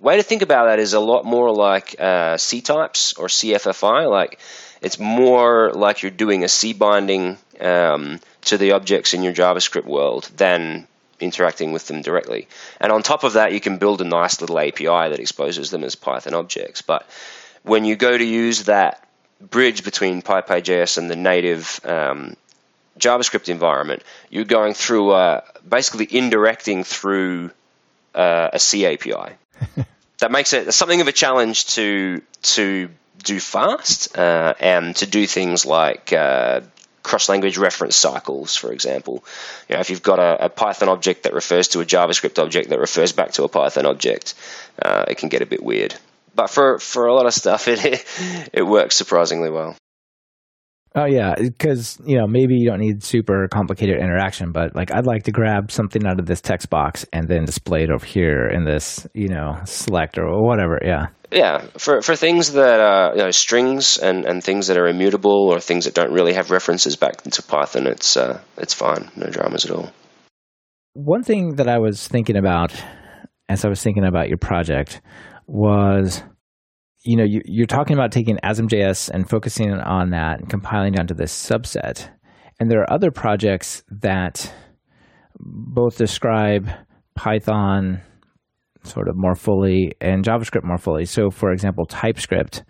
way to think about that is a lot more like uh, ctypes or CFFI. Like it's more like you're doing a C binding um, to the objects in your JavaScript world than interacting with them directly. And on top of that, you can build a nice little API that exposes them as Python objects. But when you go to use that bridge between PyPy.js and the native um, JavaScript environment, you're going through uh, basically indirecting through uh, a C API. that makes it something of a challenge to to do fast uh, and to do things like uh, cross-language reference cycles, for example. You know, if you've got a, a, Python object that refers to a JavaScript object that refers back to a Python object, uh, it can get a bit weird. But for, for a lot of stuff, it it works surprisingly well. Oh yeah, because you know maybe you don't need super complicated interaction, but like I'd like to grab something out of this text box and then display it over here in this you know select or whatever. Yeah. Yeah, for for things that are you know strings and, and things that are immutable or things that don't really have references back into Python, it's uh, it's fine, no dramas at all. One thing that I was thinking about as I was thinking about your project was you know, you, you're talking about taking ASM.js and focusing on that and compiling down to this subset. And there are other projects that both describe Python sort of more fully and JavaScript more fully. So, for example, TypeScript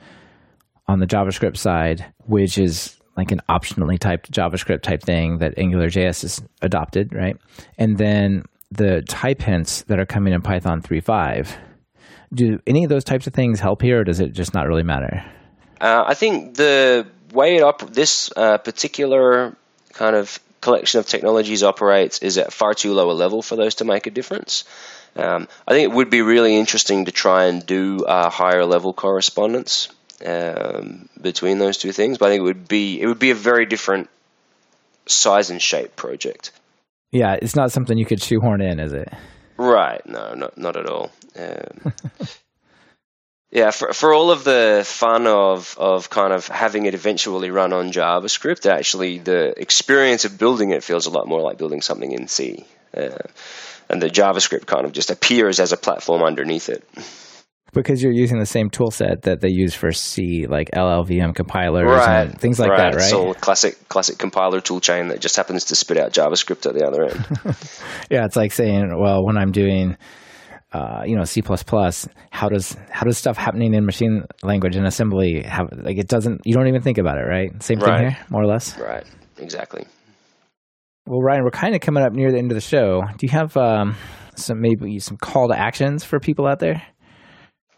on the JavaScript side, which is like an optionally typed JavaScript type thing that AngularJS has adopted, right? And then the type hints that are coming in Python 3.5 do any of those types of things help here, or does it just not really matter? Uh, I think the way it op- this uh, particular kind of collection of technologies operates is at far too low a level for those to make a difference. Um, I think it would be really interesting to try and do a higher level correspondence um, between those two things, but I think it would be it would be a very different size and shape project. Yeah, it's not something you could shoehorn in, is it? Right. No, not not at all. Um, yeah, for for all of the fun of of kind of having it eventually run on JavaScript, actually the experience of building it feels a lot more like building something in C, uh, and the JavaScript kind of just appears as a platform underneath it because you're using the same tool set that they use for C, like LLVM compilers right. and things like right. that, right? So classic classic compiler toolchain that just happens to spit out JavaScript at the other end. yeah, it's like saying, well, when I'm doing uh, you know C++, how does how does stuff happening in machine language and assembly have like it doesn't you don't even think about it, right? Same thing right. here, more or less. Right. Exactly. Well, Ryan, we're kind of coming up near the end of the show. Do you have um, some maybe some call to actions for people out there?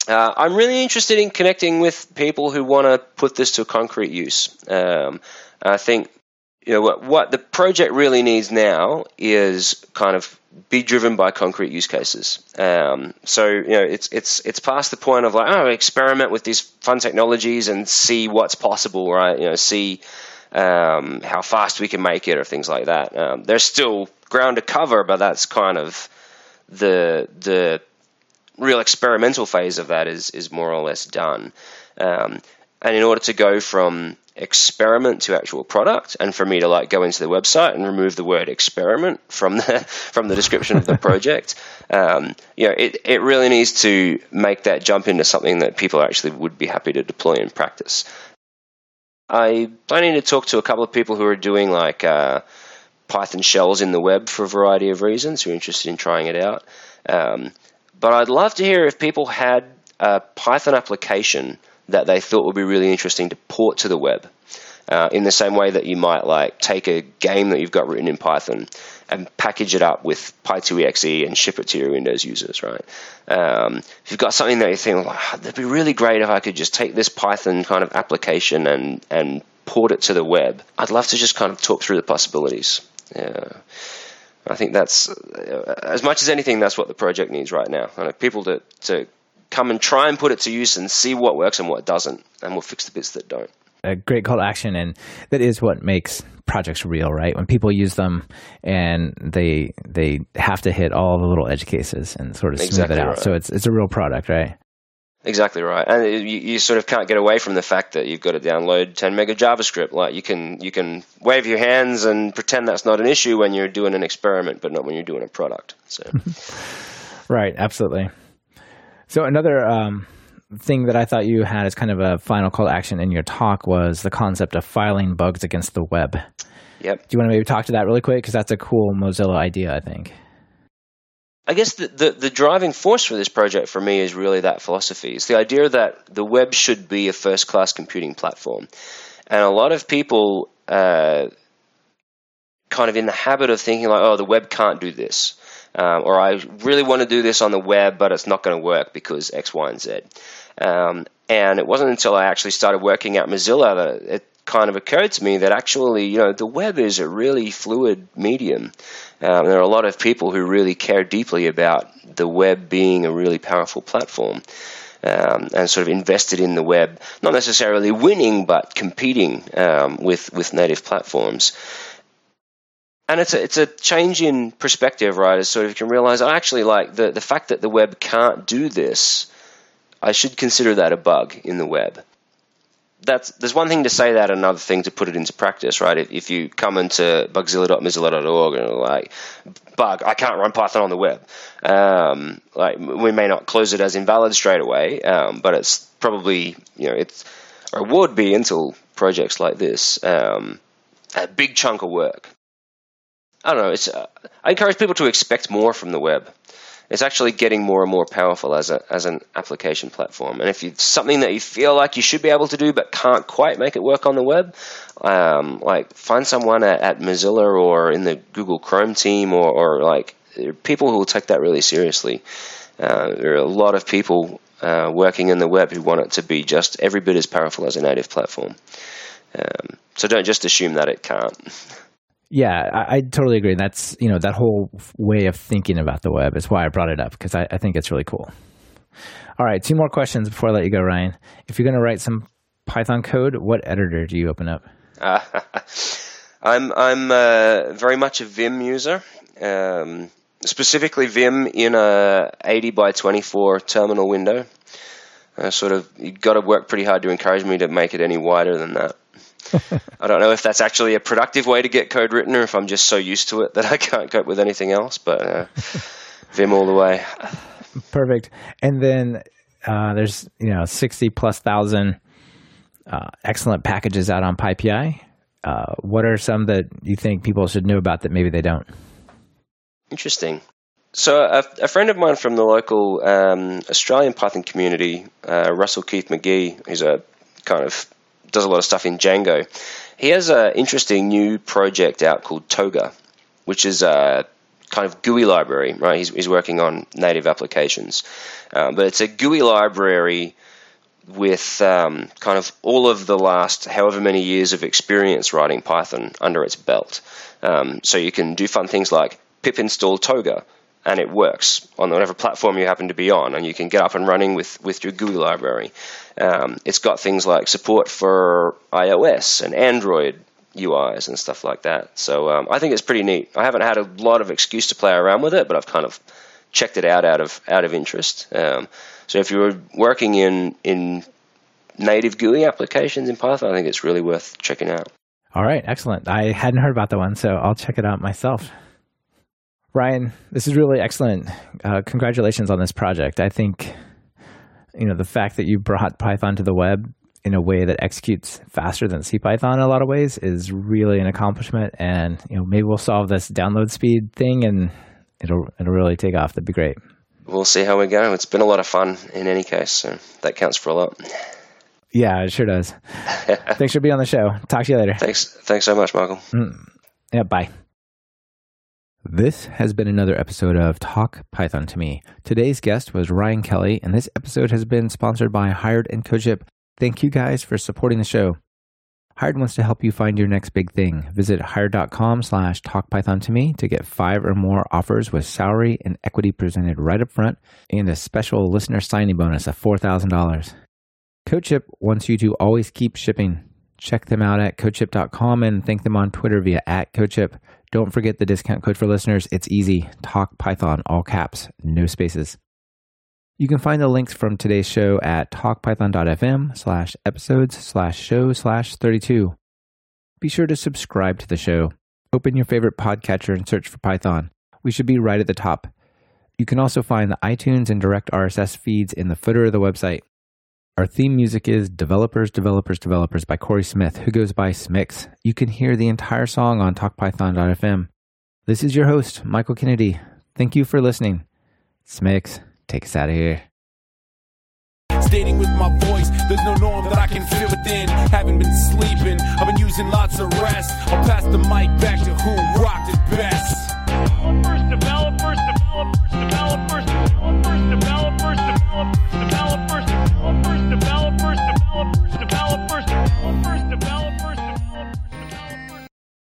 Uh, I'm really interested in connecting with people who want to put this to concrete use. Um, I think you know what, what the project really needs now is kind of be driven by concrete use cases. Um, so you know it's it's it's past the point of like oh experiment with these fun technologies and see what's possible, right? You know see um, how fast we can make it or things like that. Um, there's still ground to cover, but that's kind of the the real experimental phase of that is is more or less done. Um, and in order to go from experiment to actual product, and for me to like go into the website and remove the word experiment from the from the description of the project, um, you know, it it really needs to make that jump into something that people actually would be happy to deploy in practice. i'm planning to talk to a couple of people who are doing like uh, Python shells in the web for a variety of reasons who are interested in trying it out. Um, but I'd love to hear if people had a Python application that they thought would be really interesting to port to the web. Uh, in the same way that you might like take a game that you've got written in Python and package it up with Py2exe and ship it to your Windows users, right? Um, if you've got something that you think, oh, that'd be really great if I could just take this Python kind of application and, and port it to the web, I'd love to just kind of talk through the possibilities. Yeah. I think that's uh, as much as anything, that's what the project needs right now. People to to come and try and put it to use and see what works and what doesn't, and we'll fix the bits that don't. A great call to action, and that is what makes projects real, right? When people use them and they they have to hit all the little edge cases and sort of smooth exactly it out. Right. So it's it's a real product, right? Exactly right, and you, you, sort of can't get away from the fact that you've got to download 10 meg of JavaScript. Like you can you can wave your hands and pretend that's not an issue when you're doing an experiment, but not when you're doing a product. So, right, absolutely. So another um, thing that I thought you had as kind of a final call to action in your talk was the concept of filing bugs against the web. Yep. Do you want to maybe talk to that really quick because that's a cool Mozilla idea, I think. I guess the, the, the, driving force for this project for me is really that philosophy. It's the idea that the web should be a first class computing platform. And a lot of people uh, kind of in the habit of thinking like, oh, the web can't do this. Um, or I really want to do this on the web, but it's not going to work because X, Y, and Z. Um, and it wasn't until I actually started working at Mozilla that it kind of occurred to me that actually, you know, the web is a really fluid medium. Um, there are a lot of people who really care deeply about the web being a really powerful platform. Um, and sort of invested in the web, not necessarily winning, but competing um, with with native platforms. And it's a, it's a change in perspective, right? So if you can realize, I actually like the the fact that the web can't do this. I should consider that a bug in the web that's there's one thing to say that, another thing to put it into practice, right? If, if you come into bugzilla.mozilla.org and like, bug, I can't run Python on the web, um, like we may not close it as invalid straight away, um, but it's probably you know it's or would be until projects like this um, a big chunk of work. I don't know. It's uh, I encourage people to expect more from the web it's actually getting more and more powerful as a as an application platform. And if it's something that you feel like you should be able to do but can't quite make it work on the web, um, like find someone at, at, Mozilla or in the Google Chrome team or, or like people who will take that really seriously. Uh, there are a lot of people uh, working in the web who want it to be just every bit as powerful as a native platform. Um, so don't just assume that it can't. Yeah, I, I, totally agree. That's you know that whole way of thinking about the web is why I brought it up because I, I, think it's really cool. All right, two more questions before I let you go, Ryan. If you're going to write some Python code, what editor do you open up? Uh, I'm I'm uh, very much a Vim user, um, specifically Vim in a 80 by 24 terminal window. Uh, sort of, you've got to work pretty hard to encourage me to make it any wider than that. I don't know if that's actually a productive way to get code written or if I'm just so used to it that I can't cope with anything else, but uh, Vim all the way. Perfect. And then uh, there's, you know, 60 plus thousand uh, excellent packages out on PyPI. Uh, what are some that you think people should know about that maybe they don't? Interesting. So, a, a, friend of mine from the local um, Australian Python community, uh, Russell Keith-Magee, who's a kind of does a lot of stuff in Django. He has an interesting new project out called Toga, which is a kind of GUI library, right? He's, he's working on native applications. Um, but it's a GUI library with um, kind of all of the last however many years of experience writing Python under its belt. Um, so you can do fun things like pip install Toga, and it works on whatever platform you happen to be on, and you can get up and running with, with your GUI library. Um, it's got things like support for iOS and Android UIs and stuff like that. So um, I think it's pretty neat. I haven't had a lot of excuse to play around with it, but I've kind of checked it out out of out of interest. Um, so if you're working in in native GUI applications in Python, I think it's really worth checking out. All right, excellent. I hadn't heard about that one, so I'll check it out myself. Ryan, this is really excellent. Uh, congratulations on this project. I think, you know, the fact that you brought Python to the web in a way that executes faster than CPython in a lot of ways is really an accomplishment. And you know, maybe we'll solve this download speed thing, and it'll it'll really take off. That'd be great. We'll see how we go. It's been a lot of fun in any case, so that counts for a lot. Yeah, it sure does. thanks for being on the show. Talk to you later. Thanks. Thanks so much, Michael. Mm. Yeah. Bye. This has been another episode of Talk Python to Me. Today's guest was Ryan Kelly, and this episode has been sponsored by Hired and CodeShip. Thank you guys for supporting the show. Hired wants to help you find your next big thing. Visit hired.com slash talkpython to me to get five or more offers with salary and equity presented right up front and a special listener signing bonus of $4,000. CodeShip wants you to always keep shipping. Check them out at codeship.com and thank them on Twitter via at CodeShip. Don't forget the discount code for listeners. It's easy. Talk Python, all caps, no spaces. You can find the links from today's show at talkpython.fm slash episodes slash show slash 32. Be sure to subscribe to the show. Open your favorite podcatcher and search for Python. We should be right at the top. You can also find the iTunes and direct RSS feeds in the footer of the website. Our theme music is Developers, Developers, Developers by Corey Smith, who goes by Smixx. You can hear the entire song on talkpython.fm. This is your host, Michael Kennedy. Thank you for listening. Smixx, take us out of here dating with my voice. There's no norm that I can within. Haven't been sleeping, I've been using lots of rest. I'll pass the mic back to who rocked it best. Developers, developers, developers, developers, developers, developers.